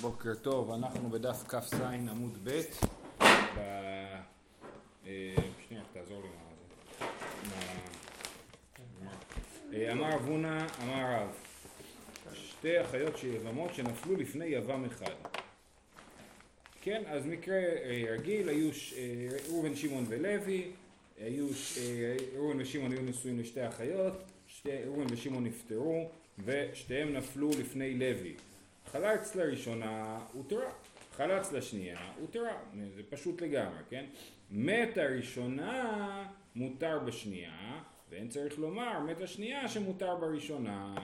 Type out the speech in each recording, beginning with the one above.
בוקר טוב, אנחנו בדף כ"ז עמוד ב' ב... אה, שנייה, תעזור לי מה זה. אה, אמר אבונה, אמר רב, שתי אחיות שיבמות שנפלו לפני יבם אחד. כן, אז מקרה אה, רגיל, היו ראובן, שמעון ולוי, היו, ראובן ושמעון היו נשואים לשתי אחיות, ראובן ושמעון נפטרו ושתיהם נפלו לפני לוי. חלץ לראשונה הותרה, חלץ לשנייה הותרה, זה פשוט לגמרי, כן? מת הראשונה מותר בשנייה, ואין צריך לומר מת השנייה שמותר בראשונה,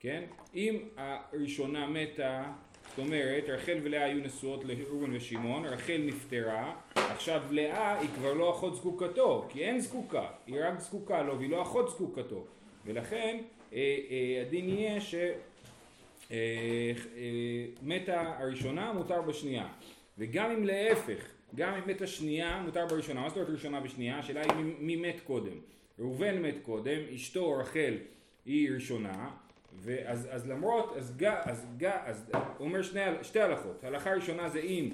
כן? אם הראשונה מתה, זאת אומרת רחל ולאה היו נשואות לאורן ושמעון, רחל נפטרה, עכשיו לאה היא כבר לא אחות זקוקתו, כי אין זקוקה, היא רק זקוקה לו והיא לא אחות זקוקתו, ולכן אה, אה, הדין יהיה ש... אה, אה, מתה הראשונה מותר בשנייה. וגם אם להפך גם אם מתה שנייה מותר בראשונה. מה זאת אומרת ראשונה בשנייה השאלה היא מי, מת קודם. ראובן מת קודם אשתו רחל היא ראשונה. ואז אז למרות אז גא אז גא אז אומר שני, שתי הלכות. הלכה ראשונה זה אם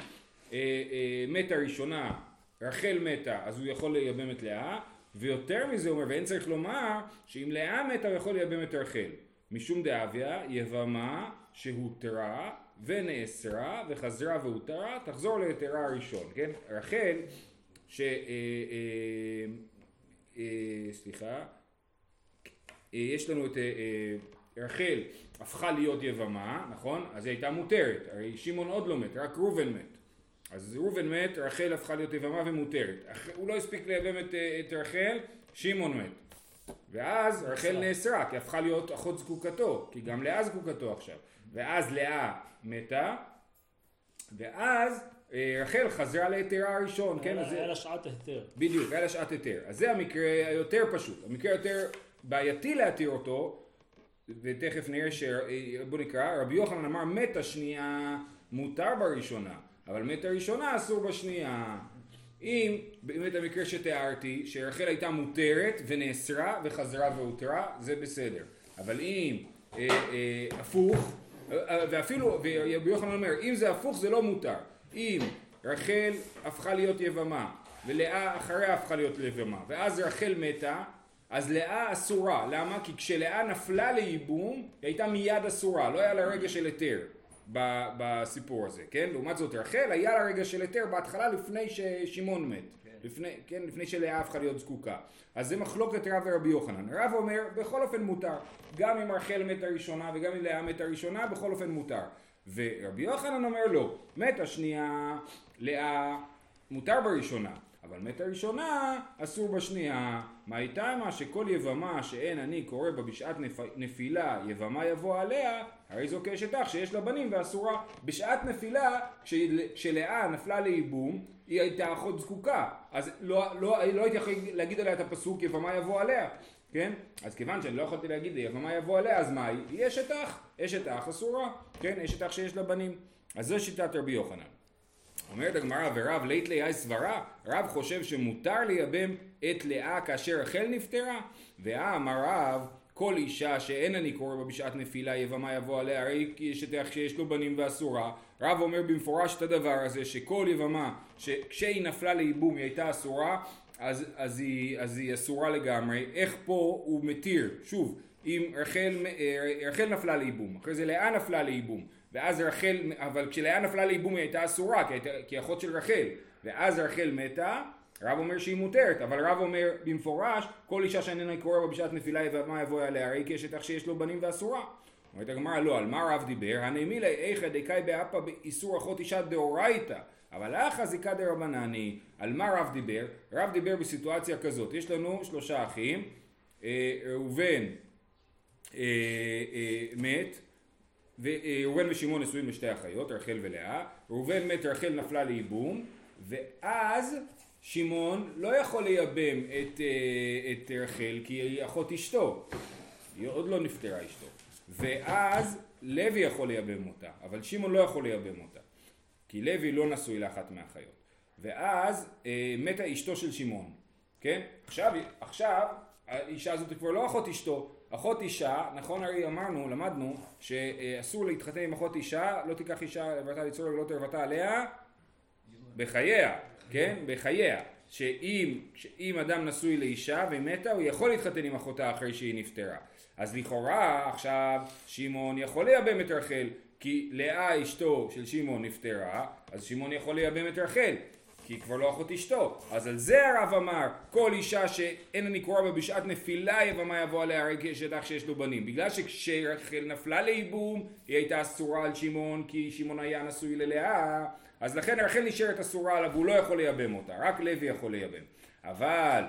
אה, אה, מתה ראשונה רחל מתה אז הוא יכול לייבם את לאה. ויותר מזה הוא אומר ואין צריך לומר שאם לאה מתה הוא יכול לייבם את רחל משום דאביה יבמה שהותרה ונאסרה וחזרה והותרה תחזור ליתרה הראשון, כן? רחל ש... אה, אה, אה, סליחה אה, יש לנו את אה, אה, רחל הפכה להיות יבמה, נכון? אז היא הייתה מותרת, הרי שמעון עוד לא מת, רק ראובן מת. אז ראובן מת, רחל הפכה להיות יבמה ומותרת. הוא לא הספיק לייבם את, את רחל, שמעון מת. ואז רחל נאסרה, כי הפכה להיות אחות זקוקתו, כי גם לאה זקוקתו עכשיו. ואז לאה מתה, ואז אה, רחל חזרה להיתרה הראשון, כן? היה לה שעת היתר. בדיוק, היה לה שעת היתר. אז זה המקרה היותר פשוט. המקרה היותר בעייתי להתיר אותו, ותכף נראה ש... אה, בוא נקרא, רבי יוחנן אמר מת השנייה מותר בראשונה, אבל מת הראשונה אסור בשנייה. אם באמת המקרה שתיארתי, שרחל הייתה מותרת ונאסרה וחזרה והותרה, זה בסדר. אבל אם אה, אה, הפוך, אה, ואפילו, ורבי יוחנן אומר, אם זה הפוך זה לא מותר. אם רחל הפכה להיות יבמה, ולאה אחריה הפכה להיות יבמה, ואז רחל מתה, אז לאה אסורה. למה? כי כשלאה נפלה לייבום, היא הייתה מיד אסורה, לא היה לה רגע של היתר. בסיפור הזה, כן? לעומת זאת רחל היה לה רגע של היתר בהתחלה לפני ששמעון מת, כן. לפני, כן? לפני שלאה הפכה להיות זקוקה. אז זה מחלוקת רב ורבי יוחנן. רב אומר בכל אופן מותר, גם אם רחל מת הראשונה וגם אם לאה מת הראשונה בכל אופן מותר. ורבי יוחנן אומר לא, מת השנייה, לאה מותר בראשונה. אבל מת הראשונה אסור בשנייה. מה הייתה מה שכל יבמה שאין אני קורא בה בשעת נפילה יבמה יבוא עליה הרי זו כאשת אח שיש לה בנים ואסורה. בשעת נפילה כשלאה נפלה לייבום היא הייתה אחות זקוקה אז לא, לא, לא הייתי יכול להגיד עליה את הפסוק יבמה יבוא עליה כן? אז כיוון שאני לא יכולתי להגיד יבמה יבוא עליה אז מה היא? היא אשת אח אשת אח אסורה כן? אשת אח שיש לה בנים אז זו שיטת רבי יוחנן אומרת הגמרא ורב לית לאה סברה רב חושב שמותר לייבם את לאה כאשר רחל נפטרה ואמר רב כל אישה שאין אני קורא בה בשעת נפילה יבמה יבוא עליה הרי איך שיש לו בנים ואסורה. רב אומר במפורש את הדבר הזה שכל יבמה שכשהיא נפלה לייבום היא הייתה אסורה אז, אז, היא, אז היא אסורה לגמרי. איך פה הוא מתיר? שוב אם רחל, אה, רחל נפלה לייבום אחרי זה לאה נפלה לייבום ואז רחל, אבל כשלאה נפלה לייבום היא הייתה אסורה, כי, הייתה, כי אחות של רחל, ואז רחל מתה, רב אומר שהיא מותרת, אבל רב אומר במפורש, כל אישה שאיננה קורא בה בשעת נפילה ומה יבוא עליה, הרי כאשת אח שיש לו בנים ואסורה. אומרת הגמרא לא, על מה רב דיבר? הנעמי לה איכא דקאי באפא באיסור אחות אישה דאורייתא, אבל אחא זיקא דרבנני, על מה רב דיבר? רב דיבר בסיטואציה כזאת, יש לנו שלושה אחים, אה, ראובן אה, אה, מת, וראובן ושמעון נשואים לשתי אחיות, רחל ולאה, ראובן מת, רחל נפלה לייבום, ואז שמעון לא יכול לייבם את, אה, את רחל כי היא אחות אשתו, היא עוד לא נפטרה אשתו, ואז לוי יכול לייבם אותה, אבל שמעון לא יכול לייבם אותה, כי לוי לא נשוי לאחת מהאחיות, ואז אה, מתה אשתו של שמעון, כן? עכשיו, עכשיו האישה הזאת כבר לא אחות אשתו, אחות אישה, נכון הרי אמרנו, למדנו, שאסור להתחתן עם אחות אישה, לא תיקח אישה לאחותה לצרור לגלות ערוותה עליה בחייה, כן? בחייה. שאם, שאם אדם נשוי לאישה והיא מתה, הוא יכול להתחתן עם אחותה אחרי שהיא נפטרה. אז לכאורה עכשיו שמעון יכול לייבם את רחל, כי לאה אשתו של שמעון נפטרה, אז שמעון יכול לייבם את רחל. כי היא כבר לא אחות אשתו. אז על זה רב אמר, כל אישה שאין אני קורא בה בשעת נפילה יבמה יבוא עליה הרי אח שיש לו בנים. בגלל שכשרחל נפלה לייבום, היא הייתה אסורה על שמעון, כי שמעון היה נשוי ללאה, אז לכן רחל נשארת אסורה עליו, והוא לא יכול לייבם אותה, רק לוי יכול לייבם. אבל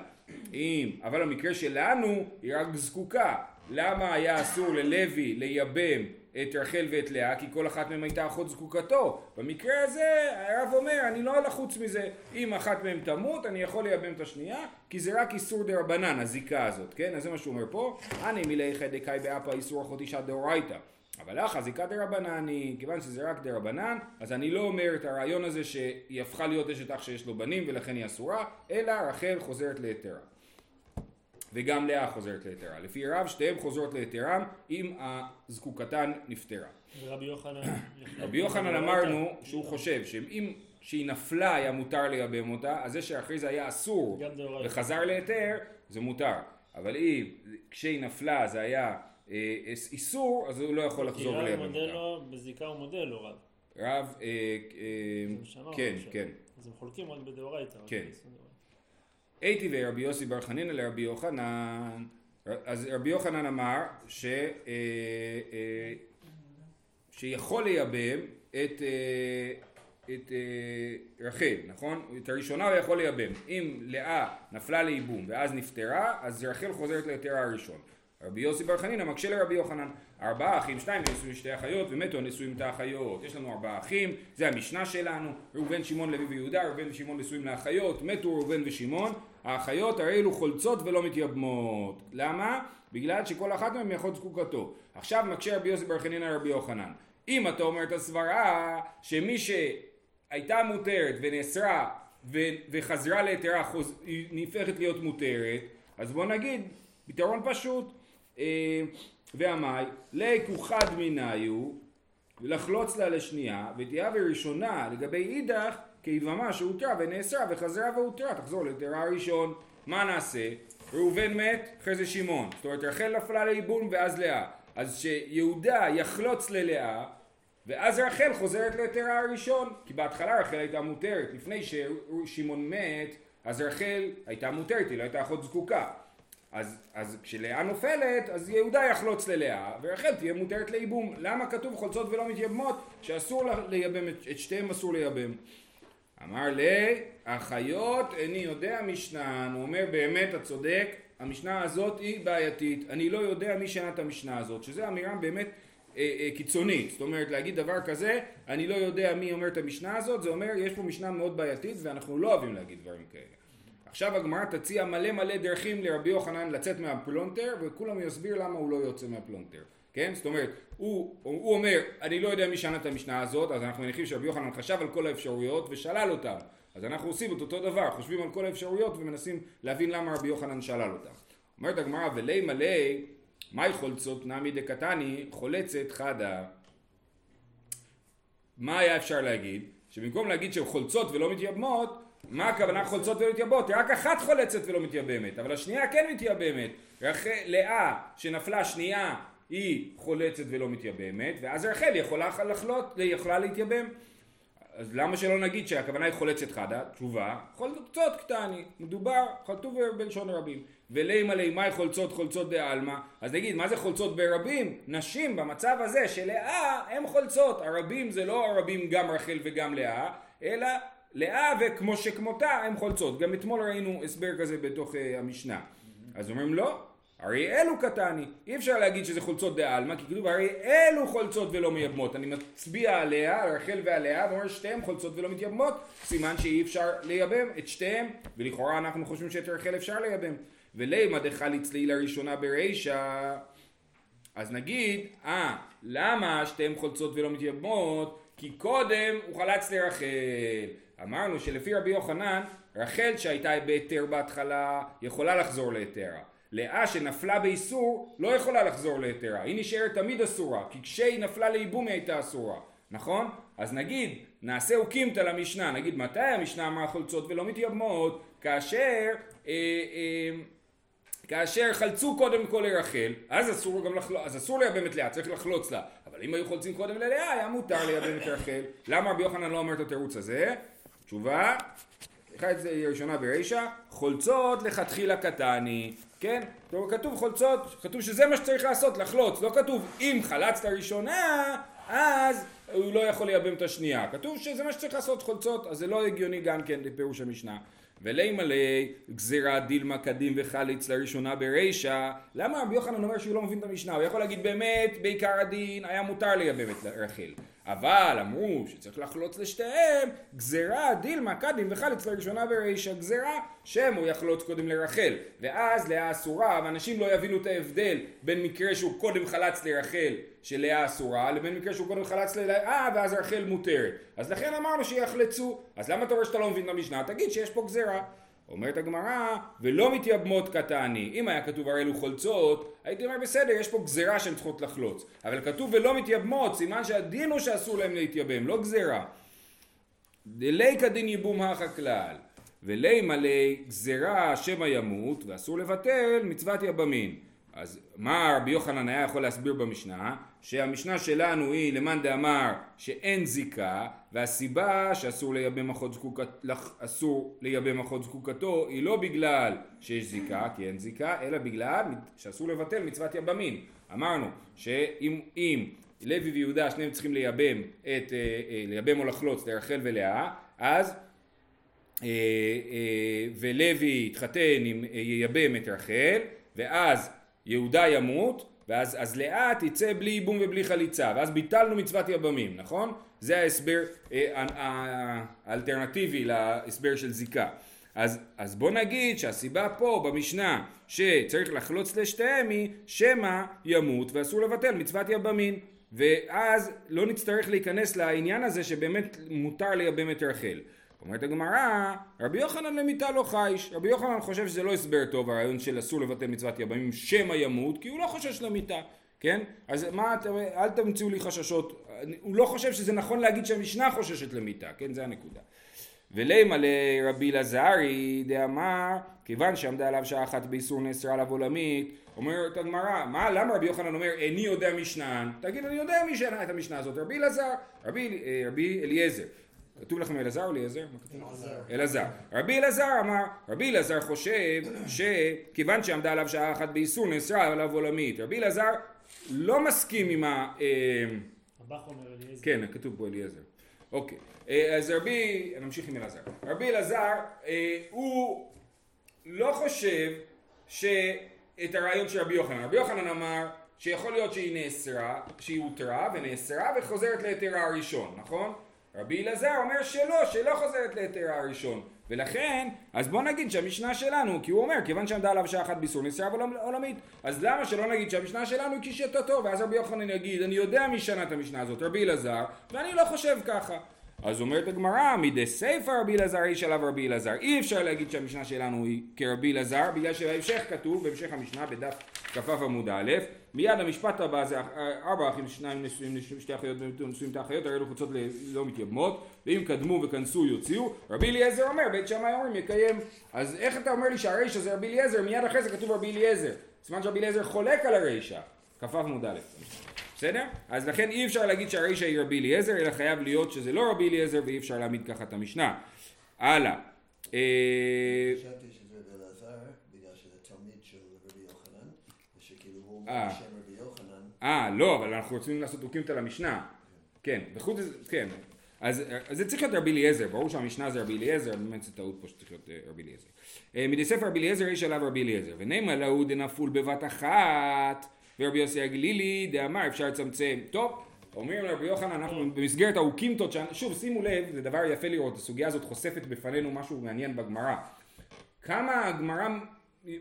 אם, אבל המקרה שלנו היא רק זקוקה. למה היה אסור ללוי לייבם את רחל ואת לאה, כי כל אחת מהן הייתה אחות זקוקתו. במקרה הזה רב אומר, אני לא לחוץ מזה, אם אחת מהן תמות, אני יכול לייבם את השנייה, כי זה רק איסור דרבנן, הזיקה הזאת, כן? אז זה מה שהוא אומר פה, הני מילי היכא דקאי באפה איסור אחות אישה דאורייתא. אבל לך הזיקה דה רבנן היא, כיוון שזה רק דה רבנן, אז אני לא אומר את הרעיון הזה שהיא הפכה להיות אשת אח שיש לו בנים ולכן היא אסורה, אלא רחל חוזרת ליתרה. וגם לאה חוזרת ליתרה. לפי רב שתיהן חוזרות ליתרם אם הזקוקתן נפטרה. ורבי יוחנן... רבי יוחנן אמרנו שהוא חושב שאם שהיא נפלה היה מותר לייבם אותה, אז זה שאחרי זה היה אסור וחזר להיתר זה מותר. אבל אם כשהיא נפלה זה היה איסור, אז הוא לא יכול לחזור אותה. כי רב מודה לו, בזיקה הוא מודה לו רב. רב, אה, אה, כן, כן. אז הם חולקים רק בדאורייתא. כן. איתיביה רבי יוסי בר חנינא לרבי יוחנן, אז רבי יוחנן אמר ש, אה, אה, שיכול לייבם את, אה, את רחל, נכון? את הראשונה הוא יכול לייבם. אם לאה נפלה לייבום ואז נפטרה, אז רחל חוזרת להיתרה הראשון. רבי יוסי בר חנינא מקשה לרבי יוחנן ארבעה אחים, שניים נשואים שתי אחיות ומתו הנשואים את האחיות. יש לנו ארבעה אחים, זה המשנה שלנו ראובן שמעון לוי ויהודה, ראובן ושמעון נשואים לאחיות מתו ראובן ושמעון. האחיות הרי אלו חולצות ולא מתייבמות. למה? בגלל שכל אחת מהן יכול זקוקתו. עכשיו מקשה רבי יוסי בר חנינא רבי יוחנן אם אתה אומר את הסברה שמי שהייתה מותרת ונאסרה וחזרה ליתרה היא נהפכת להיות מותרת אז בוא נגיד פתרון פשוט אה, ועמי, ליקו חד מניו, לחלוץ לה לשנייה, ותהיה בראשונה לגבי אידך, כיבמה שהותרה ונאסרה וחזרה והותרה, תחזור ליתרה הראשון. מה נעשה? ראובן מת, אחרי זה שמעון. זאת אומרת, רחל נפלה לאיבון ואז לאה. אז שיהודה יחלוץ ללאה, ואז רחל חוזרת ליתרה הראשון. כי בהתחלה רחל הייתה מותרת. לפני ששמעון מת, אז רחל הייתה מותרת, היא לא הייתה אחות זקוקה. אז, אז כשלאה נופלת, אז יהודה יחלוץ ללאה, ורחל תהיה מותרת לייבום. למה כתוב חולצות ולא מתייבמות? שאסור לייבם, את, את שתיהם אסור לייבם. אמר לי, אחיות איני יודע מי שנאן, הוא אומר באמת אתה צודק, המשנה הזאת היא בעייתית, אני לא יודע מי שנה את המשנה הזאת, שזה אמירה באמת אה, אה, קיצונית, זאת אומרת להגיד דבר כזה, אני לא יודע מי אומר את המשנה הזאת, זה אומר יש פה משנה מאוד בעייתית ואנחנו לא אוהבים להגיד דברים כאלה. עכשיו הגמרא תציע מלא מלא דרכים לרבי יוחנן לצאת מהפלונטר וכולם יסביר למה הוא לא יוצא מהפלונטר כן? זאת אומרת, הוא, הוא אומר, אני לא יודע מי שנה את המשנה הזאת, אז אנחנו מניחים שרבי יוחנן חשב על כל האפשרויות ושלל אותן. אז אנחנו עושים את אותו דבר, חושבים על כל האפשרויות ומנסים להבין למה רבי יוחנן שלל אותן. אומרת הגמרא, ולימא ליה, מהי חולצות נמי דקתני, חולצת חדה. מה היה אפשר להגיד? שבמקום להגיד שהן חולצות ולא מתייבמות, מה הכוונה חולצות ולא מתייבמות? רק אחת חולצת ולא מתייבמת, אבל השנייה כן מתייבמת. לאה שנפלה שנייה היא חולצת ולא מתייבמת, ואז רחל יכולה לחלות, יכולה להתייבם. אז למה שלא נגיד שהכוונה היא חולצת חדה? תשובה, חולצות קטני, מדובר, כתוב בלשון רבים. ולימה לימי חולצות חולצות דעלמא, אז נגיד מה זה חולצות ברבים? נשים במצב הזה של לאה הם חולצות, הרבים זה לא הרבים גם רחל וגם לאה, אלא לאה וכמו שכמותה הם חולצות. גם אתמול ראינו הסבר כזה בתוך uh, המשנה. אז אומרים לא, הרי אלו קטני. אי אפשר להגיד שזה חולצות דה עלמא, כי כתוב הרי אלו חולצות ולא מייבמות. אני מצביע עליה, על רחל ועליה, ואומר שתיהן חולצות ולא מתייבמות, סימן שאי אפשר לייבם את שתיהן, ולכאורה אנחנו חושבים שאת רחל אפשר לייבם. ולימא דחליץ לה לראשונה ברישא, אז נגיד, אה, למה שתיהן חולצות ולא מתייבמות? כי קודם הוא חלץ לרחל. אמרנו שלפי רבי יוחנן, רחל שהייתה בהיתר בהתחלה יכולה לחזור להיתרה. לאה שנפלה באיסור לא יכולה לחזור להיתרה, היא נשארת תמיד אסורה, כי כשהיא נפלה לייבום היא הייתה אסורה, נכון? אז נגיד, נעשה אוקימתא למשנה, נגיד מתי המשנה אמרה חולצות ולא מתייבמות? כאשר, אה, אה, כאשר חלצו קודם כל לרחל, אז אסור גם לחלוץ, אז אסור לייבם את לאה, צריך לחלוץ לה, אבל אם היו חולצים קודם ללאה, היה מותר לייבם את רחל. למה רבי יוחנן לא אומר את התירוץ הזה? תשובה, אחת ראשונה ברישא, חולצות לכתחילה קטני, כן? כלומר כתוב חולצות, כתוב שזה מה שצריך לעשות, לחלוץ, לא כתוב אם חלצת ראשונה, אז הוא לא יכול לייבם את השנייה. כתוב שזה מה שצריך לעשות חולצות, אז זה לא הגיוני גם כן לפירוש המשנה. ולי מלא גזירה דילמה קדים וחליץ לראשונה ברישא. למה רבי יוחנן אומר שהוא לא מבין את המשנה? הוא יכול להגיד באמת בעיקר הדין היה מותר את רחל אבל אמרו שצריך לחלוץ לשתיהם גזירה דילמה קדים וחליץ לראשונה ברישא גזירה שם הוא יחלוץ קודם לרחל ואז לאה אסורה ואנשים לא יבינו את ההבדל בין מקרה שהוא קודם חלץ לרחל שלאה אסורה לבין מקרה שהוא קודם חלץ ללאה ואז רחל מותרת. אז לכן אמרנו שיחלצו. אז למה אתה רואה שאתה לא מבין את המשנה? תגיד שיש פה גזירה אומרת הגמרא, ולא מתייבמות כתעני. אם היה כתוב הרי אלו חולצות, הייתי אומר בסדר, יש פה גזירה שהן צריכות לחלוץ. אבל כתוב ולא מתייבמות, סימן שהדין הוא שאסור להם להתייבם, לא גזירה. דלי כדין ייבום הכה כלל. ולי מלא גזירה שמא ימות, ואסור לבטל מצוות יבמין. אז מה רבי יוחנן היה יכול להסביר במשנה? שהמשנה שלנו היא למאן דאמר שאין זיקה והסיבה שאסור לייבם אחות זקוקת, לייבם אחות זקוקתו היא לא בגלל שיש זיקה כי אין זיקה אלא בגלל שאסור לבטל מצוות יבמין אמרנו שאם אם לוי ויהודה שניהם צריכים לייבם את אה, אה, לייבם או לחלוץ לרחל ולאה אז אה, ולוי יתחתן עם ייבם את רחל ואז יהודה ימות, ואז אז לאה תצא בלי ייבום ובלי חליצה, ואז ביטלנו מצוות יבמים, נכון? זה ההסבר אה, האלטרנטיבי להסבר של זיקה. אז, אז בוא נגיד שהסיבה פה במשנה שצריך לחלוץ לשתיהם היא שמא ימות ואסור לבטל מצוות יבמין ואז לא נצטרך להיכנס לעניין הזה שבאמת מותר לייבם את רחל. אומרת הגמרא, רבי יוחנן למיתה לא חייש. רבי יוחנן חושב שזה לא הסבר טוב הרעיון של אסור לבטל מצוות יבמים שמא ימות, כי הוא לא חושש למיתה, כן? אז מה אל תמציאו לי חששות. הוא לא חושב שזה נכון להגיד שהמשנה חוששת למיתה, כן? זה הנקודה. ולימה לרבי אלעזרי דאמר, כיוון שעמדה עליו שעה אחת באיסור נאסרה עליו עולמית, אומרת הגמרא, מה, למה רבי יוחנן אומר איני יודע משנן? תגיד אני יודע מי שנה את המשנה הזאת, רבי אלעזר, רבי, אה, רבי אליעזר. כתוב לכם אלעזר או אליעזר? אלעזר. רבי אלעזר אמר, רבי אלעזר חושב שכיוון שעמדה עליו שעה אחת באיסור נאסרה עליו עולמית. רבי אלעזר לא מסכים עם ה... אה, הבח אומר אליעזר. כן, כתוב פה אליעזר. אוקיי. אה, אז רבי, נמשיך עם אלעזר. רבי אלעזר אה, הוא לא חושב שאת הרעיון של רבי יוחנן. רבי יוחנן אמר שיכול להיות שהיא נאסרה, שהיא הותרה ונאסרה וחוזרת להיתרה הראשון, נכון? רבי אלעזר אומר שלא, שלא חוזרת להיתר הראשון. ולכן, אז בוא נגיד שהמשנה שלנו, כי הוא אומר, כיוון שעמדה עליו שעה אחת ביסור נסיעה עולמית, אז למה שלא נגיד שהמשנה שלנו היא כשיטתו, ואז רבי יוחנן יגיד, אני יודע מי שנה את המשנה הזאת, רבי אלעזר, ואני לא חושב ככה. אז אומרת הגמרא, מדי סייפה רבי אלעזר איש עליו רבי אלעזר. אי אפשר להגיד שהמשנה שלנו היא כרבי אלעזר, בגלל שבהמשך כתוב, בהמשך המשנה, בדף כ"ו עמוד א', מיד המשפט הבא זה ארבע אחים שניים נשואים שתי אחיות נשואים את האחיות הרי אלו חוצות לא מתייבמות ואם קדמו וכנסו יוציאו. רבי אליעזר אומר בית שמאי אומרים יקיים. אז איך אתה אומר לי שהרישא זה רבי אליעזר? מיד אחרי זה כתוב רבי אליעזר. סימן שרבי אליעזר חולק על הרישא. כ"ו עמוד א' בסדר? אז לכן אי אפשר להגיד שהרישא היא רבי אליעזר אלא חייב להיות שזה לא רבי אליעזר ואי אפשר להעמיד ככה את המשנה. הלאה אה, חשבתי שזה באלעזר בגלל שזה תלמיד של רבי יוחנן ושכאילו הוא אומר אה. אה, לא, אבל אנחנו רוצים לעשות אוקימתא למשנה. כן, וחוץ מזה, כן. אז, אז זה צריך להיות רבי אליעזר, ברור שהמשנה זה רבי אליעזר, באמת זה טעות פה שצריך להיות אה, רבי אליעזר. אה, מדי ספר רבי אליעזר יש עליו רבי אליעזר, ונאמר להו דנפול בבת אחת, ורבי יוסי הגלילי דאמר אפשר לצמצם. טוב, אומרים לרבי יוחנן, אנחנו במסגרת האוקימתות, שוב שימו לב, זה דבר יפה לראות, הסוגיה הזאת חושפת בפנינו משהו מעניין בגמרא. כמה הגמרא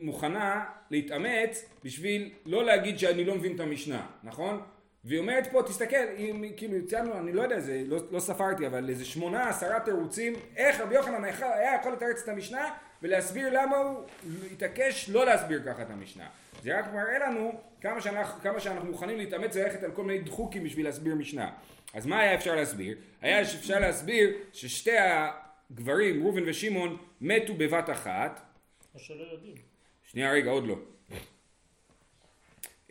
מוכנה להתאמץ בשביל לא להגיד שאני לא מבין את המשנה, נכון? והיא אומרת פה, תסתכל, אם כאילו יצאנו, אני לא יודע, זה, לא, לא ספרתי, אבל איזה שמונה, עשרה תירוצים, איך רבי יוחנן היה יכול לתרץ את המשנה ולהסביר למה הוא התעקש לא להסביר ככה את המשנה. זה רק מראה לנו כמה שאנחנו, כמה שאנחנו מוכנים להתאמץ וללכת על כל מיני דחוקים בשביל להסביר משנה. אז מה היה אפשר להסביר? היה אפשר להסביר ששתי הגברים, ראובן ושמעון, מתו בבת אחת. או שלא יודעים. שנייה רגע, עוד לא.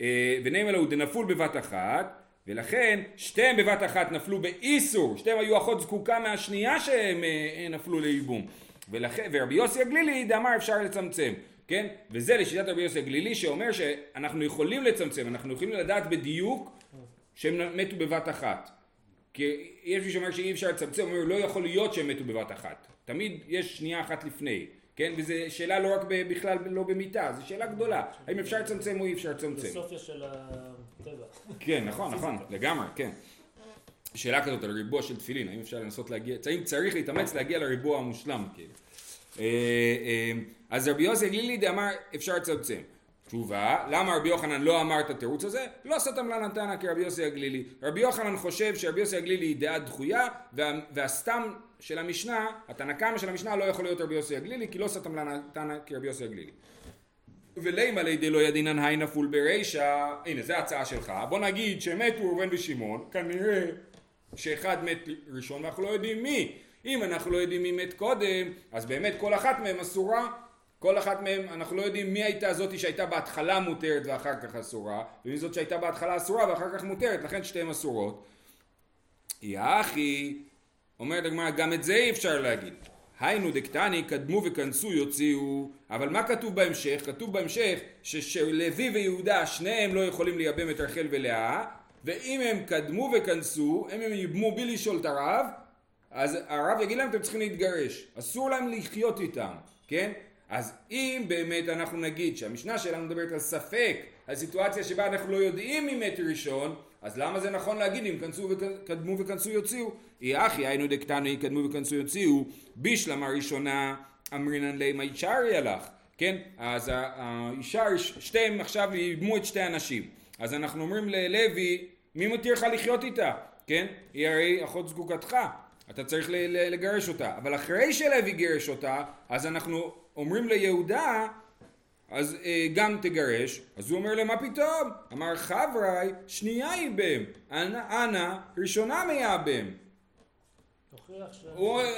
אה, ונימא ליה דנפול בבת אחת, ולכן שתיהם בבת אחת נפלו באיסור, שתיהם היו אחות זקוקה מהשנייה שהם אה, נפלו לייבום. ורבי יוסי הגלילי דאמר אפשר לצמצם, כן? וזה לשיטת רבי יוסי הגלילי שאומר שאנחנו יכולים לצמצם, אנחנו יכולים לדעת בדיוק שהם מתו בבת אחת. כי יש מי שאומר שאי אפשר לצמצם, הוא אומר לא יכול להיות שהם מתו בבת אחת. תמיד יש שנייה אחת לפני. כן? וזו שאלה לא רק בכלל לא במיטה, זו שאלה גדולה. האם אפשר לצמצם או אי אפשר לצמצם? זה סופיה של הטבע. כן, נכון, נכון, לגמרי, כן. שאלה כזאת על ריבוע של תפילין, האם אפשר לנסות להגיע, האם צריך להתאמץ להגיע לריבוע המושלם, כאילו. אה, אה, אז רבי יוסי גלילי דאמר אפשר לצמצם. תשובה, למה רבי יוחנן לא אמר את התירוץ הזה? לא סתם לה נתנא כרבי יוסי הגלילי. רבי יוחנן חושב שרבי יוסי הגלילי היא דעה דחויה, וה, והסתם של המשנה, התנא קמא של המשנה לא יכול להיות רבי יוסי הגלילי, כי לא סתם לה נתנא כרבי יוסי הגלילי. ולימה לידי לא ידינן היי נפול ברישא, הנה זו ההצעה שלך, בוא נגיד שמתו ראובן ושמעון, כנראה שאחד מת ראשון ואנחנו לא יודעים מי. אם אנחנו לא יודעים מי מת קודם, אז באמת כל אחת מהן אסורה כל אחת מהן, אנחנו לא יודעים מי הייתה זאתי שהייתה בהתחלה מותרת ואחר כך אסורה, ומי זאת שהייתה בהתחלה אסורה ואחר כך מותרת, לכן שתיהן אסורות. יחי, אומרת הגמרא, גם את זה אי אפשר להגיד. היינו דקטני, קדמו וכנסו יוציאו, אבל מה כתוב בהמשך? כתוב בהמשך שלוי ויהודה שניהם לא יכולים לייבם את רחל ולאה, ואם הם קדמו וכנסו, אם הם ייבמו בלי לשאול את הרב, אז הרב יגיד להם אתם צריכים להתגרש, אסור להם לחיות איתם, כן? אז אם באמת אנחנו נגיד שהמשנה שלנו מדברת על ספק, על סיטואציה שבה אנחנו לא יודעים מי מת ראשון, אז למה זה נכון להגיד אם כנסו וקדמו וכנסו יוציאו? אי אחי היינו דקטנו יקדמו וכנסו יוציאו, בשלמה ראשונה אמרינן לימה ישארי הלך, כן? אז האישה, שתיהם עכשיו ייבמו את שתי הנשים. אז אנחנו אומרים ללוי, מי מתיר לך לחיות איתה? כן? היא הרי אחות זקוקתך. אתה צריך לגרש אותה. אבל אחרי שלוי גירש אותה, אז אנחנו אומרים ליהודה, אז אה, גם תגרש, אז הוא אומר להם, מה פתאום? אמר חברי, שנייה ייבם, אנא, אנא ראשונה מייבם.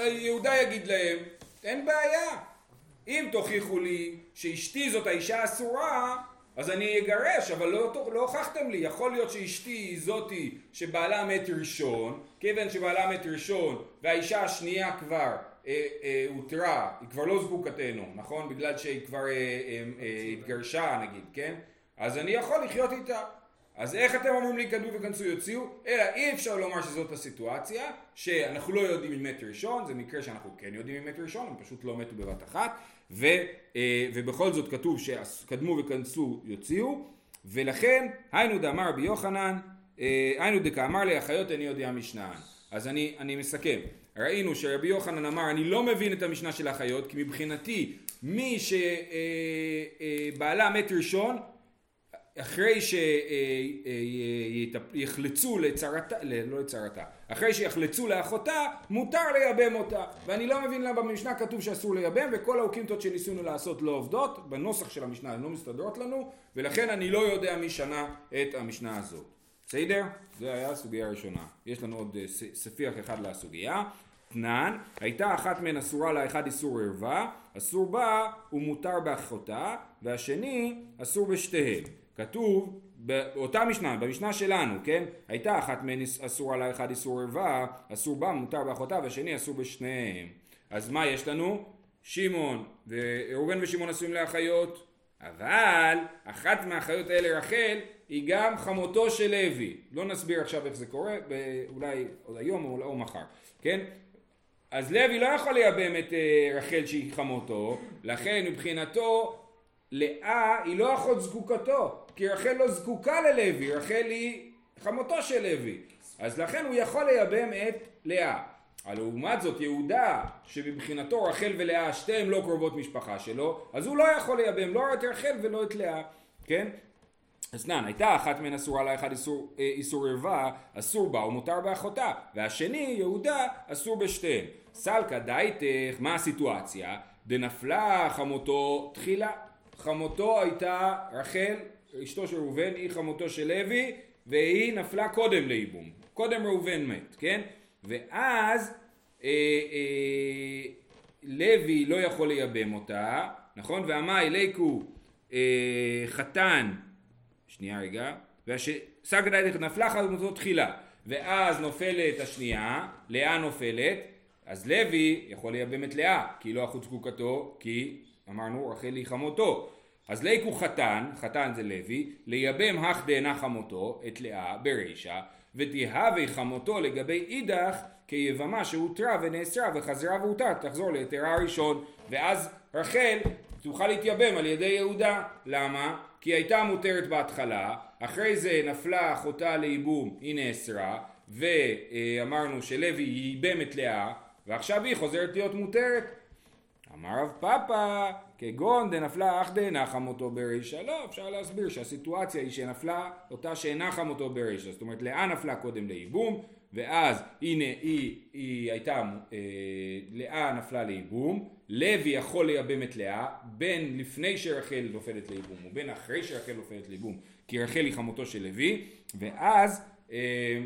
יהודה יגיד להם, אין בעיה, אם תוכיחו לי שאשתי זאת האישה אסורה, אז אני אגרש, אבל לא, לא הוכחתם לי, יכול להיות שאשתי היא זאתי שבעלה מת ראשון, כיוון שבעלה מת ראשון והאישה השנייה כבר הותרה, היא כבר לא זקוקתנו, נכון? בגלל שהיא כבר אה, התגרשה נגיד, כן? אז אני יכול לחיות איתה. אז איך אתם אומרים לי כדו וכנסו יוציאו? אלא אי אפשר לומר שזאת הסיטואציה, שאנחנו לא יודעים אם מת ראשון, זה מקרה שאנחנו כן יודעים אם מת ראשון, הם פשוט לא מתו בבת אחת, ו, ובכל זאת כתוב שקדמו וכנסו יוציאו, ולכן היינו דאמר רבי יוחנן, היינו דקאמר לי אחיות איני יודע משנן. אז אני, אני מסכם. ראינו שרבי יוחנן אמר אני לא מבין את המשנה של החיות כי מבחינתי מי שבעלה מת ראשון אחרי שיחלצו לצרתה, לא לצרתה, אחרי שיחלצו לאחותה, מותר לייבם אותה. ואני לא מבין למה במשנה כתוב שאסור לייבם, וכל האוקימתות שניסינו לעשות לא עובדות, בנוסח של המשנה הן לא מסתדרות לנו, ולכן אני לא יודע מי שנה את המשנה הזאת. בסדר? זה היה הסוגיה הראשונה. יש לנו עוד ספיח אחד לסוגיה. תנן, הייתה אחת מהן אסורה לאחד איסור ערווה, אסור בה ומותר באחותה, והשני אסור בשתיהן. כתוב באותה משנה, במשנה שלנו, כן? הייתה אחת מהן אסורה לאחד איסור ערווה, אסור בה, מותר באחותה, והשני אסור בשניהם. אז מה יש לנו? שמעון, וראובן ושמעון אסורים לאחיות, אבל אחת מהאחיות האלה רחל היא גם חמותו של לוי. לא נסביר עכשיו איך זה קורה, אולי עוד היום או, או מחר, כן? אז לוי לא יכול לייבם את אה, רחל שהיא חמותו, לכן מבחינתו לאה היא לא אחות זקוקתו, כי רחל לא זקוקה ללוי, רחל היא חמותו של לוי, אז לכן הוא יכול לייבם את לאה. לעומת זאת יהודה, שמבחינתו רחל ולאה שתיהן לא קרובות משפחה שלו, אז הוא לא יכול לייבם לא את רחל ולא את לאה, כן? אסנן, הייתה אחת מהן אסורה לה, אחד איסור, אה, איסור ערווה, אסור בה ומותר באחותה, והשני, יהודה, אסור בשתיהן. סלקא דייתך, מה הסיטואציה? דנפלה חמותו תחילה. חמותו הייתה רחל, אשתו של ראובן, היא חמותו של לוי, והיא נפלה קודם לייבום. קודם ראובן מת, כן? ואז אה, אה, לוי לא יכול לייבם אותה, נכון? ועמאי ליקו אה, חתן, שנייה רגע, דייתך נפלה חמותו תחילה, ואז נופלת השנייה, לאה נופלת, אז לוי יכול לייבם את לאה, כי לא אחוז זקוקתו, כי אמרנו רחל היא חמותו. אז ליקו חתן, חתן זה לוי, לייבם הך דאנה חמותו, את לאה, ברישה, ותהווה חמותו לגבי אידך כיבמה שהותרה ונאסרה וחזרה והותרה, תחזור ליתרה הראשון, ואז רחל תוכל להתייבם על ידי יהודה. למה? כי הייתה מותרת בהתחלה, אחרי זה נפלה אחותה לייבום, היא נאסרה, ואמרנו שלוי ייבם את לאה, ועכשיו היא חוזרת להיות מותרת. אמר רב פאפא, כגון דנפלה הך דלאו חמותו ברישא, לא, אפשר להסביר שהסיטואציה היא שנפלה אותה שאינה חמותו ברישא, זאת אומרת לאה נפלה קודם לייבום, ואז הנה היא, היא הייתה, אה, לאה נפלה לייבום, לוי יכול לייבם את לאה, בין לפני שרחל נופלת לייבום ובין אחרי שרחל נופלת לייבום, כי רחל היא חמותו של לוי, ואז אה,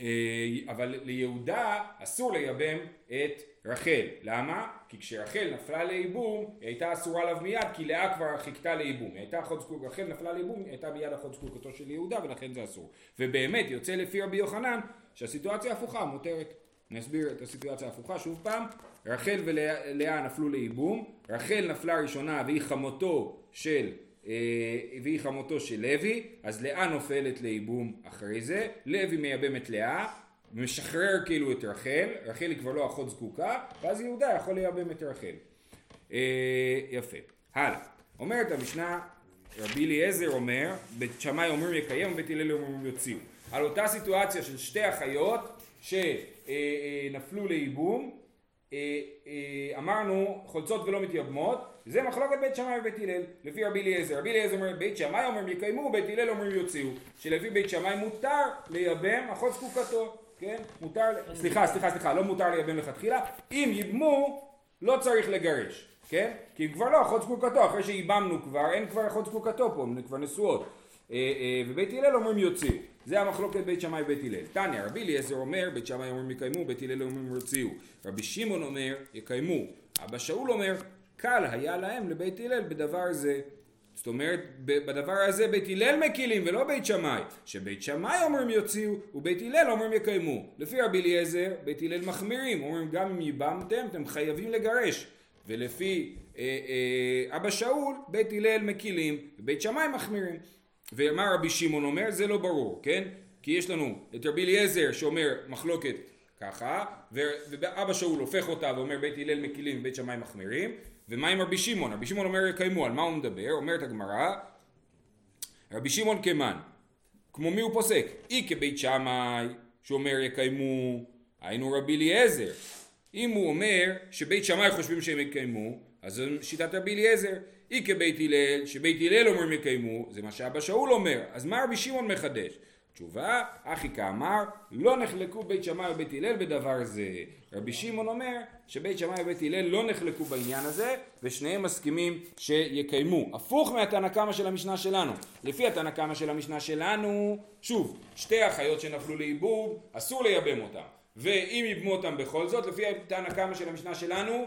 אה, אבל ליהודה אסור לייבם את רחל. למה? כי כשרחל נפלה לייבום, היא הייתה אסורה עליו מיד, כי לאה כבר חיכתה לייבום. היא הייתה אחות זקוק, רחל נפלה לייבום, היא הייתה מיד אחות זקוקתו של יהודה, ולכן זה אסור. ובאמת, יוצא לפי רבי יוחנן, שהסיטואציה הפוכה, מותרת. אני אסביר את הסיטואציה ההפוכה שוב פעם. רחל ולאה נפלו לייבום, רחל נפלה ראשונה והיא חמותו של אה, והיא חמותו של לוי, אז לאה נופלת לייבום אחרי זה, לוי מייבם את לאה, משחרר כאילו את רחל, רחל היא כבר לא אחות זקוקה, ואז יהודה יכול לייבם את רחל. אה, יפה. הלאה. אומרת המשנה, רבי אליעזר אומר, בית שמאי אומרים יקיימו ובית הלל אומרים יוציאו. על אותה סיטואציה של שתי אחיות שנפלו לייבום, אה, אה, אמרנו חולצות ולא מתייבמות, זה מחלוקת בית שמאי ובית הלל, לפי רבי אליעזר. רבי אליעזר אומר בית שמאי אומרים יקיימו, ובית הלל אומרים יוציאו, שלפי בית שמאי מותר לייבם אחות זקוקתו, כן? מותר, סליחה, סליחה, סליחה, לא מותר לייבם לכתחילה, אם ייבמו לא צריך לגרש, כן? כי הם כבר לא אחות זקוקתו, אחרי שייבמנו כבר, אין כבר אחות זקוקתו פה, הן כבר נשואות. אה, ובית הלל אומרים יוציאו. זה המחלוקת בית שמאי ובית הלל. תניא, רבי אליעזר אומר, בית שמאי אומרים יקיימו, בית הלל אומרים יוציאו. רבי שמעון אומר, יקיימו. אבא שאול אומר, קל היה להם לבית הלל בדבר זה. זאת אומרת, בדבר הזה בית הלל מקילים ולא בית שמאי. שבית שמאי אומרים יוציאו ובית הלל אומרים יקיימו. לפי רבי אליעזר, בית הלל מחמירים, אומרים גם אם ייבמתם אתם חייבים לגרש. ולפי אה, אה, אבא שאול, בית הלל מקילים ובית שמאי מחמירים. ומה רבי שמעון אומר? זה לא ברור, כן? כי יש לנו את רבי אליעזר שאומר מחלוקת ככה, ואבא שאול הופך אותה ואומר בית הלל מקילים ובית שמאי מחמירים, ומה עם רבי שמעון? רבי שמעון אומר יקיימו, על מה הוא מדבר? אומרת הגמרא, רבי שמעון כמן, כמו מי הוא פוסק? אי כבית שמאי שאומר יקיימו, היינו רבי אליעזר. אם הוא אומר שבית שמאי חושבים שהם יקיימו, אז זו שיטת רבי אליעזר. אי כבית הלל, שבית הלל אומרים יקיימו, זה מה שאבא שאול אומר, אז מה רבי שמעון מחדש? תשובה, אחי כאמר, לא נחלקו בית שמאי ובית הלל בדבר זה. רבי שמעון אומר שבית שמאי ובית הלל לא נחלקו בעניין הזה, ושניהם מסכימים שיקיימו. הפוך מהתנא קמא של המשנה שלנו. לפי התנא קמא של המשנה שלנו, שוב, שתי אחיות שנפלו לאיבוד, אסור לייבם אותם. ואם יבמו אותם בכל זאת, לפי תנא קמא של המשנה שלנו,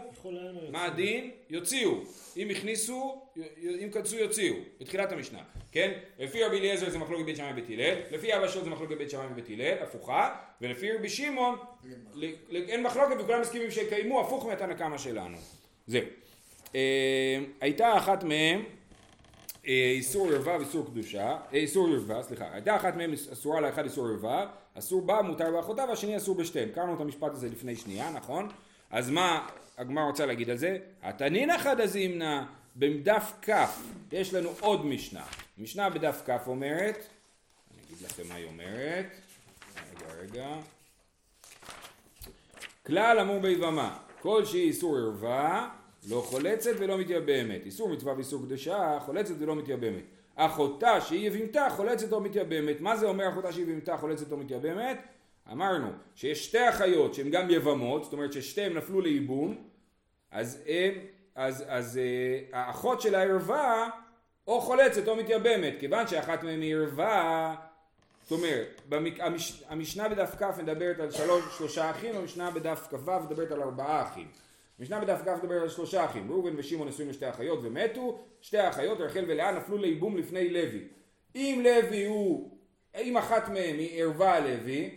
מה הדין? יוציאו. אם הכניסו, אם קדשו יוציאו, בתחילת המשנה, כן? לפי רבי אליעזר זה מחלוקת בית שמאי ובית הלל, לפי אבא שול זה מחלוקת בית שמאי ובית הלל, הפוכה, ולפי רבי שמעון אין מחלוקת וכולם מסכימים שיקיימו הפוך מהתנא קמא שלנו. זהו. אה, הייתה אחת מהם איסור ערווה ואיסור קדושה, אה, איסור ערווה, סליחה, הייתה אחת מהן אסורה לאחד איסור ערווה, אסור בה, מותר באחותה, והשני אסור בשתיהן. קראנו את המשפט הזה לפני שנייה, נכון? אז מה הגמרא רוצה להגיד על זה? התנינא חדא זימנא בדף כ, יש לנו עוד משנה. משנה בדף כ אומרת, אני אגיד לכם מה היא אומרת, רגע רגע, כלל אמור ביבמה, כל שהיא איסור ערווה, לא חולצת ולא מתייבמת. איסור מצווה ואיסור קדושה, חולצת ולא מתייבמת. אחותה שהיא יבימתה חולצת או מתייבמת. מה זה אומר אחותה שהיא יבימתה חולצת או מתייבמת? אמרנו שיש שתי אחיות שהן גם יבמות, זאת אומרת ששתיהן נפלו לייבום, אז, הם, אז, אז אה, האחות של הערווה או חולצת או מתייבמת, כיוון שאחת מהן היא ערווה, זאת אומרת, במק... המש... המשנה בדף כ מדברת על שלוש, שלושה אחים, המשנה בדף כ"ו מדברת על ארבעה אחים. המשנה בדף כ מדברת על שלושה אחים, ראובן ושמעון נשואים לשתי אחיות ומתו, שתי האחיות, רחל ולאה, נפלו לייבום לפני לוי. אם לוי הוא, אם אחת מהן היא ערווה לוי,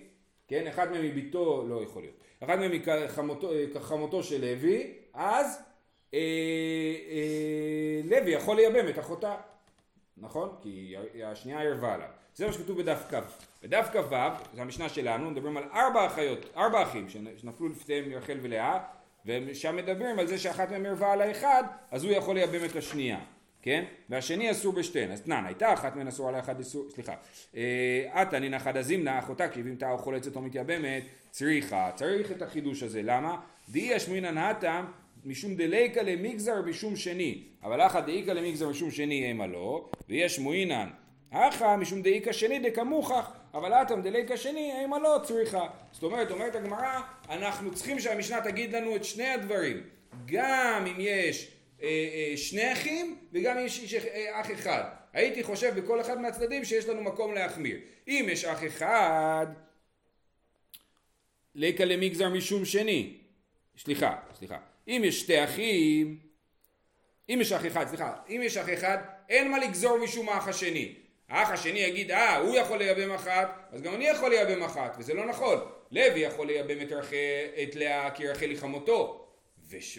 כן, אחת מהן היא ביתו, לא יכול להיות, אחת מהן היא כחמותו, כחמותו של לוי, אז אה, אה, לוי יכול לייבם את אחותה, נכון? כי השנייה ערבה עליו. זה מה שכתוב בדף כ'. בדף כ"ו, זו המשנה שלנו, מדברים על ארבע אחיות, ארבע אחים שנפלו לפניהם רחל ולאה, ושם מדברים על זה שאחת מהם ערבה על האחד, אז הוא יכול לייבם את השנייה. כן? והשני אסור בשתיהן. אז תנן, הייתה אחת מהן אסורה לאחד אסור, סליחה. עתה נינא חדא זימנה, אחותה כי הבימתה או חולצת או מתייבמת, צריכה. צריך את החידוש הזה. למה? דאי ישמינן הטם משום דליקה למגזר משום שני. אבל אחא דאיקה למגזר משום שני המה לא, ויש מועינן. אחא משום דאיקה שני דקמוכח, אבל אטם דליקה שני המה לא צריכה. זאת אומרת, אומרת הגמרא, אנחנו צריכים שהמשנה תגיד לנו את שני הדברים. גם אם יש אה, אה, שני אחים וגם אם יש אה, אח אחד. הייתי חושב בכל אחד מהצדדים שיש לנו מקום להחמיר. אם יש אח אחד, ליקה למגזר משום שני. סליחה, סליחה. אם יש שתי אחים, אם יש אח אחד, סליחה, אם יש אח אחד, אין מה לגזור משום האח השני. האח השני יגיד, אה, הוא יכול לייבם אחת, אז גם אני יכול לייבם אחת, וזה לא נכון. לוי יכול לייבם את, רחל, את לאה כי רחל היא חמותו,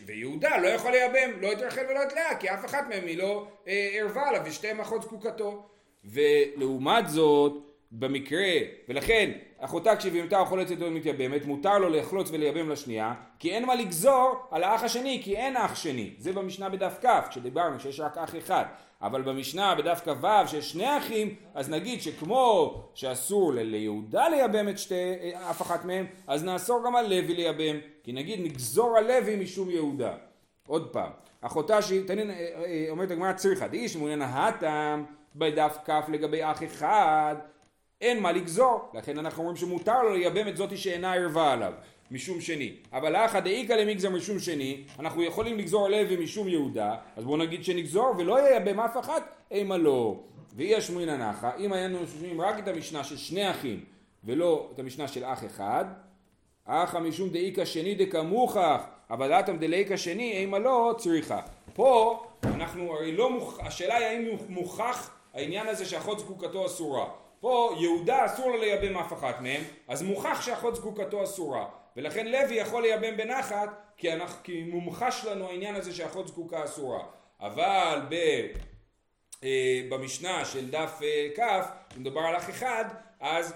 ויהודה לא יכול לייבם לא את רחל ולא את לאה, כי אף אחת מהם היא לא אה, ערווה עליו, ושתיהם אחות זקוקתו. ולעומת זאת, במקרה, ולכן אחותה כשהיא יבמתה או חולצת או מתייבמת, מותר לו לחלוץ ולייבם לשנייה, כי אין מה לגזור על האח השני, כי אין אח שני. זה במשנה בדף כ', כשדיברנו שיש רק אח אחד. אבל במשנה בדף כ"ו שיש שני אחים, אז נגיד שכמו שאסור ליהודה לייבם את שתי, אף אחת מהם, אז נאסור גם על לוי לייבם, כי נגיד נגזור על לוי משום יהודה. עוד פעם, אחותה שהיא, תנין, אה, אה, אומרת הגמרא צריכה, דאיש שמעוניין הטעם בדף כ' לגבי אח אחד, אין מה לגזור, לכן אנחנו אומרים שמותר לו לייבם את זאתי שאינה ערבה עליו. משום שני. אבל אחא דאיכא למגזר משום שני, אנחנו יכולים לגזור לוי משום יהודה, אז בואו נגיד שנגזור ולא ייבם אף אחת, אימה לא. ואי השמואינא נחה, אם היינו שומעים רק את המשנה של שני אחים ולא את המשנה של אח אחד, אחא משום דאיכא שני דקמוכח, אבל אטם דלאיכא שני, אימה לא צריכה. פה אנחנו הרי לא מוכ... השאלה היא האם מוכח העניין הזה שאחות זקוקתו אסורה. פה יהודה אסור לו לייבם אף אחת מהם, אז מוכח שאחות זקוקתו אסורה. ולכן לוי יכול לייבם בנחת, כי, אנחנו, כי מומחש לנו העניין הזה שאחות זקוקה אסורה. אבל ב, אה, במשנה של דף אה, כ', מדובר על אח אחד, אז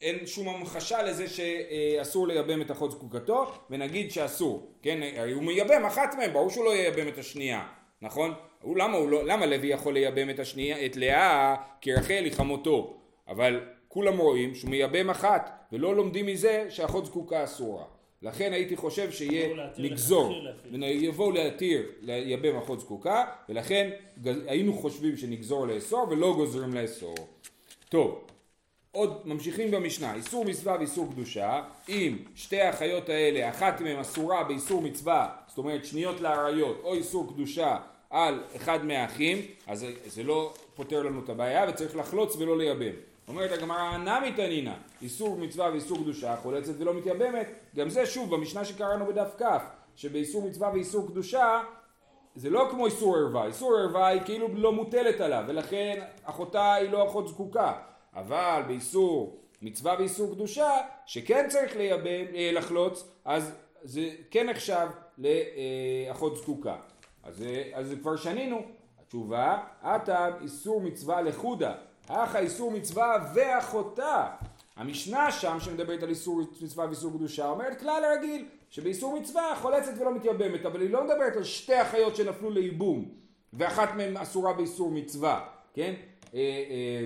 אין שום המחשה לזה שאסור לייבם את אחות זקוקתו, ונגיד שאסור, כן, הוא מייבם אחת מהם, ברור שהוא לא ייבם את השנייה, נכון? הוא, למה, הוא לא, למה לוי יכול לייבם את השנייה, את לאה, כי רחל היא חמותו, אבל כולם רואים שהוא מייבם אחת, ולא לומדים מזה שאחות זקוקה אסורה. לכן הייתי חושב שיהיה לגזור, יבואו להתיר לייבם אחות זקוקה, ולכן היינו חושבים שנגזור לאסור ולא גוזרים לאסור. טוב, עוד ממשיכים במשנה, איסור מצווה ואיסור קדושה, אם שתי החיות האלה, אחת מהן אסורה באיסור מצווה, זאת אומרת שניות לאריות, או איסור קדושה על אחד מהאחים, אז זה לא פותר לנו את הבעיה וצריך לחלוץ ולא לייבם. אומרת הגמרא נמי תנינא, איסור מצווה ואיסור קדושה, חולצת ולא מתייבמת, גם זה שוב במשנה שקראנו בדף כ', שבאיסור מצווה ואיסור קדושה זה לא כמו איסור ערווה, איסור ערווה היא כאילו לא מוטלת עליו, ולכן אחותה היא לא אחות זקוקה, אבל באיסור מצווה ואיסור קדושה, שכן צריך לייבם, אה, לחלוץ, אז זה כן נחשב לאחות זקוקה. אז, אז כבר שנינו. התשובה, עתה איסור מצווה לחודה, אך האיסור מצווה ואחותה. המשנה שם שמדברת על איסור מצווה ואיסור קדושה אומרת כלל רגיל שבאיסור מצווה חולצת ולא מתייבמת אבל היא לא מדברת על שתי אחיות שנפלו לייבום ואחת מהן אסורה באיסור מצווה כן אה, אה,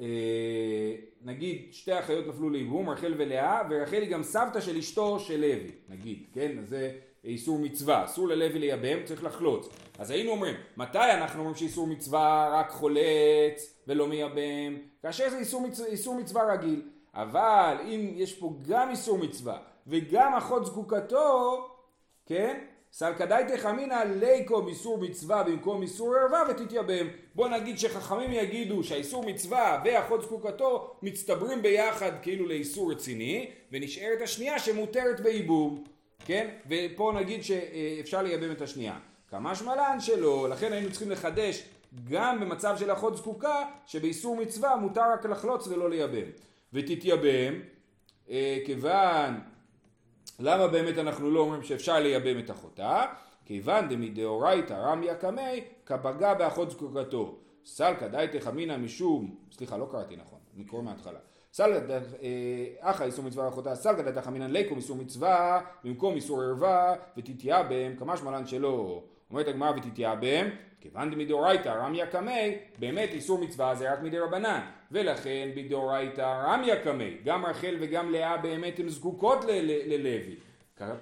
אה, נגיד שתי אחיות נפלו לייבום רחל ולאה ורחל היא גם סבתא של אשתו של לוי נגיד כן זה איסור מצווה, אסור ללוי לייבם, צריך לחלוץ. אז היינו אומרים, מתי אנחנו אומרים שאיסור מצווה רק חולץ ולא מייבם? כאשר זה איסור, מצ... איסור מצווה רגיל. אבל אם יש פה גם איסור מצווה וגם אחות זקוקתו, כן? סלקא דעתך אמינא ליקום איסור מצווה במקום איסור ערווה ותתייבם. בוא נגיד שחכמים יגידו שהאיסור מצווה ואחות זקוקתו מצטברים ביחד כאילו לאיסור רציני ונשארת השנייה שמותרת בייבום. כן? ופה נגיד שאפשר לייבם את השנייה. קא משמע לן שלא, לכן היינו צריכים לחדש גם במצב של אחות זקוקה שבאיסור מצווה מותר רק לחלוץ ולא לייבם. ותתייבם אה, כיוון למה באמת אנחנו לא אומרים שאפשר לייבם את אחותה? כיוון דמדאורייתא רמיה קמי כפגע באחות זקוקתו. סלקא דייתך אמינא משום, סליחה לא קראתי נכון, אני קורא מההתחלה. סלקא אחא איסור מצווה אחותה, סלקא דייתך אמינא ליקום איסור מצווה במקום איסור ערווה ותתייבם כמשמע לן שלא. אומרת הגמרא ותתייבם כיוון דמדאורייתא רמיה קמי באמת איסור מצווה זה רק מדי רבנן. ולכן בדאורייתא רמיה קמי גם רחל וגם לאה באמת הן זקוקות ללוי.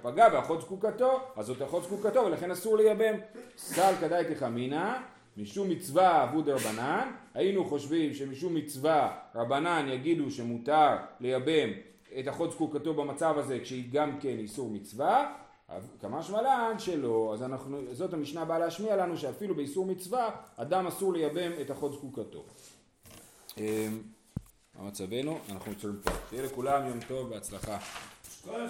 פגע באחות זקוקתו אז זאת אחות זקוקתו ולכן אסור לייבם. סל כדאי תחמינא משום מצווה אבו דרבנן היינו חושבים שמשום מצווה רבנן יגידו שמותר לייבם את אחות זקוקתו במצב הזה כשהיא גם כן איסור מצווה כמה שמלן שלא, אז אנחנו, זאת המשנה באה להשמיע לנו שאפילו באיסור מצווה אדם אסור לייבם את אחות זקוקתו. מה מצבנו? אנחנו עוצרים פה. שיהיה לכולם יום טוב, בהצלחה. כל